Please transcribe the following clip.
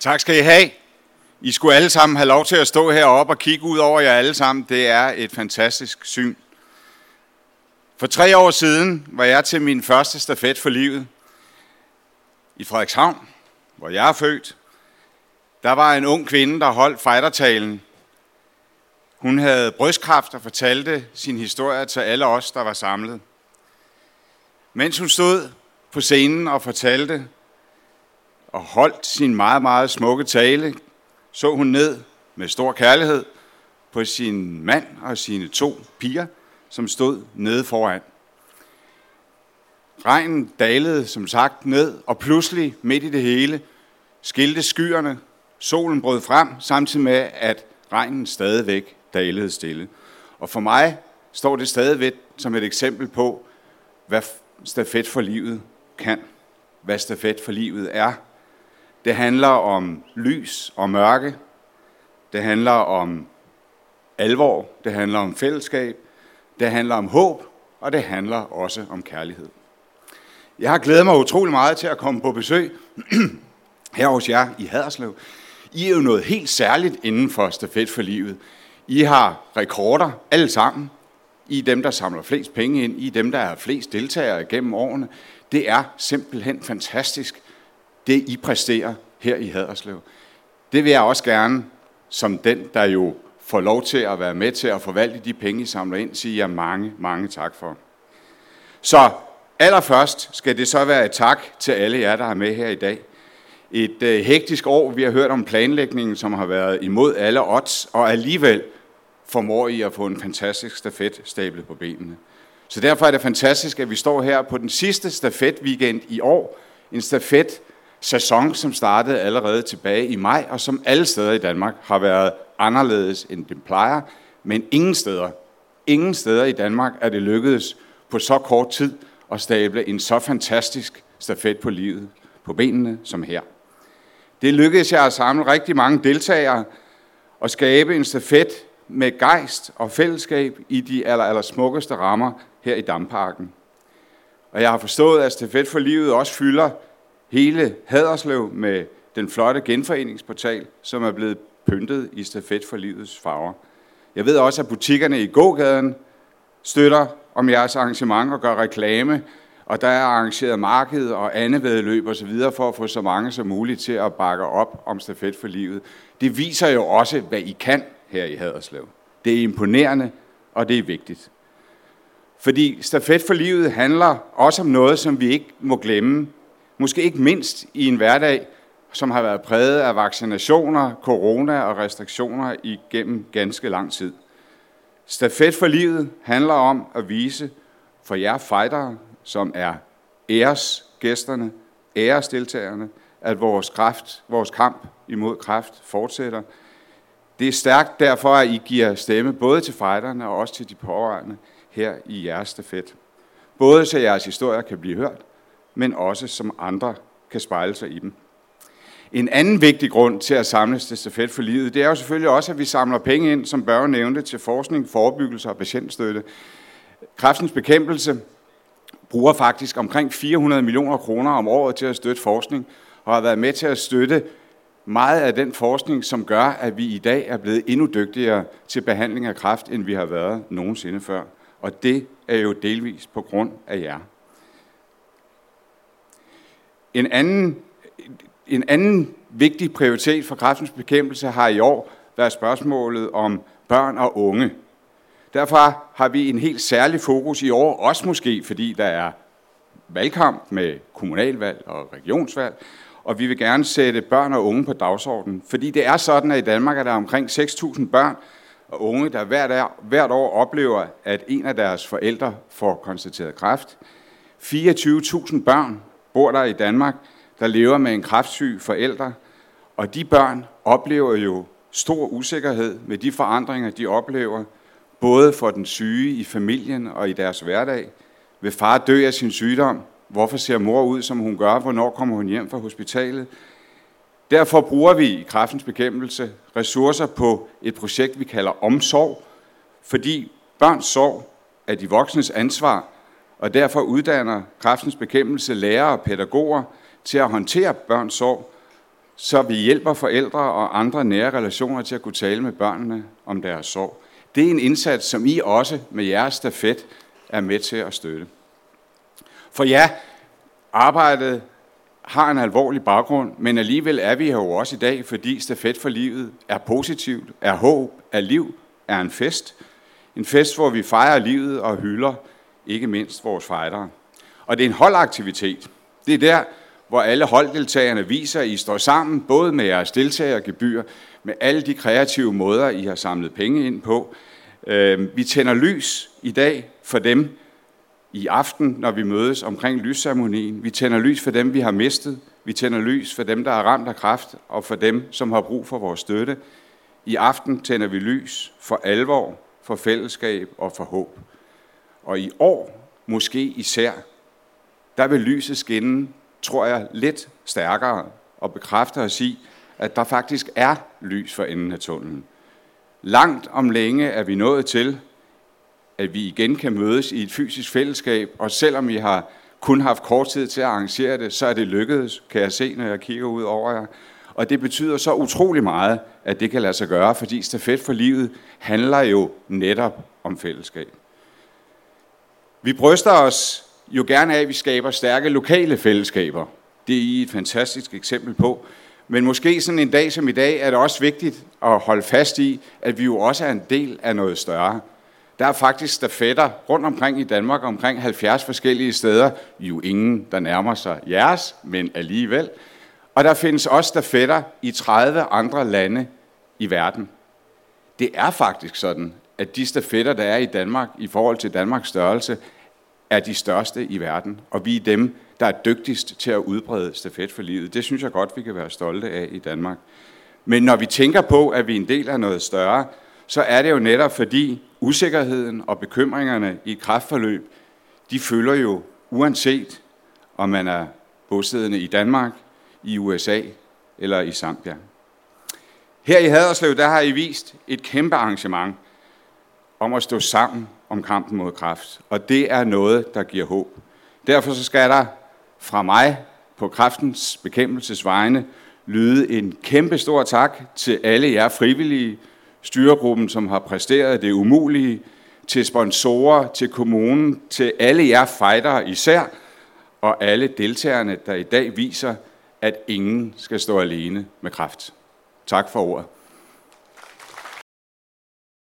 Tak skal I have. I skulle alle sammen have lov til at stå heroppe og kigge ud over jer alle sammen. Det er et fantastisk syn. For tre år siden var jeg til min første stafet for livet i Frederikshavn, hvor jeg er født. Der var en ung kvinde, der holdt fightertalen. Hun havde brystkræft og fortalte sin historie til alle os, der var samlet. Mens hun stod på scenen og fortalte og holdt sin meget, meget smukke tale, så hun ned med stor kærlighed på sin mand og sine to piger, som stod nede foran. Regnen dalede som sagt ned, og pludselig midt i det hele skilte skyerne. Solen brød frem, samtidig med, at regnen stadigvæk dalede stille. Og for mig står det stadigvæk som et eksempel på, hvad stafet for livet kan. Hvad stafet for livet er. Det handler om lys og mørke. Det handler om alvor. Det handler om fællesskab. Det handler om håb. Og det handler også om kærlighed. Jeg har glædet mig utrolig meget til at komme på besøg her hos jer i Haderslev. I er jo noget helt særligt inden for Stafet for Livet. I har rekorder alle sammen. I er dem, der samler flest penge ind. I er dem, der har flest deltagere gennem årene. Det er simpelthen fantastisk, det I præsterer her i Haderslev. Det vil jeg også gerne, som den, der jo får lov til at være med til at forvalte de penge, I samler ind, sige jer mange, mange tak for. Så allerførst skal det så være et tak til alle jer, der er med her i dag. Et øh, hektisk år, vi har hørt om planlægningen, som har været imod alle odds, og alligevel formår I at få en fantastisk stafet stablet på benene. Så derfor er det fantastisk, at vi står her på den sidste stafet weekend i år. En stafet sæson, som startede allerede tilbage i maj, og som alle steder i Danmark har været anderledes end den plejer. Men ingen steder, ingen steder i Danmark er det lykkedes på så kort tid at stable en så fantastisk stafet på livet på benene som her. Det lykkedes jeg at samle rigtig mange deltagere og skabe en stafet med gejst og fællesskab i de aller, aller smukkeste rammer her i Damparken. Og jeg har forstået, at Stafet for Livet også fylder hele Haderslev med den flotte genforeningsportal, som er blevet pyntet i Stafet for Livets farver. Jeg ved også, at butikkerne i gågaden støtter om jeres arrangement og gør reklame, og der er arrangeret marked og andevedløb og så videre for at få så mange som muligt til at bakke op om Stafet for Livet. Det viser jo også, hvad I kan her i Haderslev. Det er imponerende, og det er vigtigt. Fordi stafet for livet handler også om noget, som vi ikke må glemme. Måske ikke mindst i en hverdag, som har været præget af vaccinationer, corona og restriktioner igennem ganske lang tid. Stafet for livet handler om at vise for jer fightere, som er æresgæsterne, æresdeltagerne, at vores, kraft, vores kamp imod kræft fortsætter. Det er stærkt derfor, at I giver stemme både til fighterne og også til de pårørende her i jeres stafet. Både så jeres historier kan blive hørt, men også som andre kan spejle sig i dem. En anden vigtig grund til at samles til stafet for livet, det er jo selvfølgelig også, at vi samler penge ind, som Børge nævnte, til forskning, forebyggelse og patientstøtte. Kræftens bekæmpelse bruger faktisk omkring 400 millioner kroner om året til at støtte forskning, og har været med til at støtte meget af den forskning, som gør, at vi i dag er blevet endnu dygtigere til behandling af kræft, end vi har været nogensinde før. Og det er jo delvis på grund af jer. En anden, en anden vigtig prioritet for kræftens bekæmpelse har i år været spørgsmålet om børn og unge. Derfor har vi en helt særlig fokus i år, også måske fordi der er valgkamp med kommunalvalg og regionsvalg, og vi vil gerne sætte børn og unge på dagsordenen. Fordi det er sådan, at i Danmark er der omkring 6.000 børn og unge, der hvert, er, hvert år oplever, at en af deres forældre får konstateret kræft. 24.000 børn bor der i Danmark, der lever med en kræftsyg forælder, og de børn oplever jo stor usikkerhed med de forandringer, de oplever, både for den syge i familien og i deres hverdag. Vil far dø af sin sygdom? Hvorfor ser mor ud, som hun gør? Hvornår kommer hun hjem fra hospitalet? Derfor bruger vi i kraftens bekæmpelse ressourcer på et projekt, vi kalder omsorg, fordi børns sorg er de voksnes ansvar, og derfor uddanner kraftens bekæmpelse lærere og pædagoger til at håndtere børns sorg, så vi hjælper forældre og andre nære relationer til at kunne tale med børnene om deres sorg. Det er en indsats, som I også med jeres stafet er med til at støtte. For ja, arbejdet har en alvorlig baggrund, men alligevel er vi her jo også i dag, fordi stafet for livet er positivt, er håb, er liv, er en fest. En fest, hvor vi fejrer livet og hylder ikke mindst vores fejdere. Og det er en holdaktivitet. Det er der, hvor alle holddeltagerne viser, at I står sammen, både med jeres deltagergebyr, med alle de kreative måder, I har samlet penge ind på. Øhm, vi tænder lys i dag for dem i aften, når vi mødes omkring lysceremonien. Vi tænder lys for dem, vi har mistet. Vi tænder lys for dem, der er ramt af kræft, og for dem, som har brug for vores støtte. I aften tænder vi lys for alvor, for fællesskab og for håb. Og i år, måske især, der vil lyset skinne tror jeg, lidt stærkere og bekræfter os i, at der faktisk er lys for enden af tunnelen. Langt om længe er vi nået til, at vi igen kan mødes i et fysisk fællesskab, og selvom vi har kun haft kort tid til at arrangere det, så er det lykkedes, kan jeg se, når jeg kigger ud over jer. Og det betyder så utrolig meget, at det kan lade sig gøre, fordi stafet for livet handler jo netop om fællesskab. Vi bryster os jo gerne af, at vi skaber stærke lokale fællesskaber. Det er I et fantastisk eksempel på. Men måske sådan en dag som i dag er det også vigtigt at holde fast i, at vi jo også er en del af noget større. Der er faktisk stafetter rundt omkring i Danmark, omkring 70 forskellige steder. Jo ingen, der nærmer sig jeres, men alligevel. Og der findes også stafetter i 30 andre lande i verden. Det er faktisk sådan, at de stafetter, der er i Danmark i forhold til Danmarks størrelse, er de største i verden, og vi er dem, der er dygtigst til at udbrede stafet for livet. Det synes jeg godt, vi kan være stolte af i Danmark. Men når vi tænker på, at vi er en del af noget større, så er det jo netop fordi usikkerheden og bekymringerne i et kraftforløb, de følger jo uanset om man er bosiddende i Danmark, i USA eller i Zambia. Her i Haderslev, der har I vist et kæmpe arrangement om at stå sammen om kampen mod kræft. Og det er noget, der giver håb. Derfor så skal der fra mig på kræftens bekæmpelsesvejene lyde en kæmpe stor tak til alle jer frivillige, styregruppen, som har præsteret det umulige, til sponsorer, til kommunen, til alle jer fightere især, og alle deltagerne, der i dag viser, at ingen skal stå alene med kræft. Tak for ordet.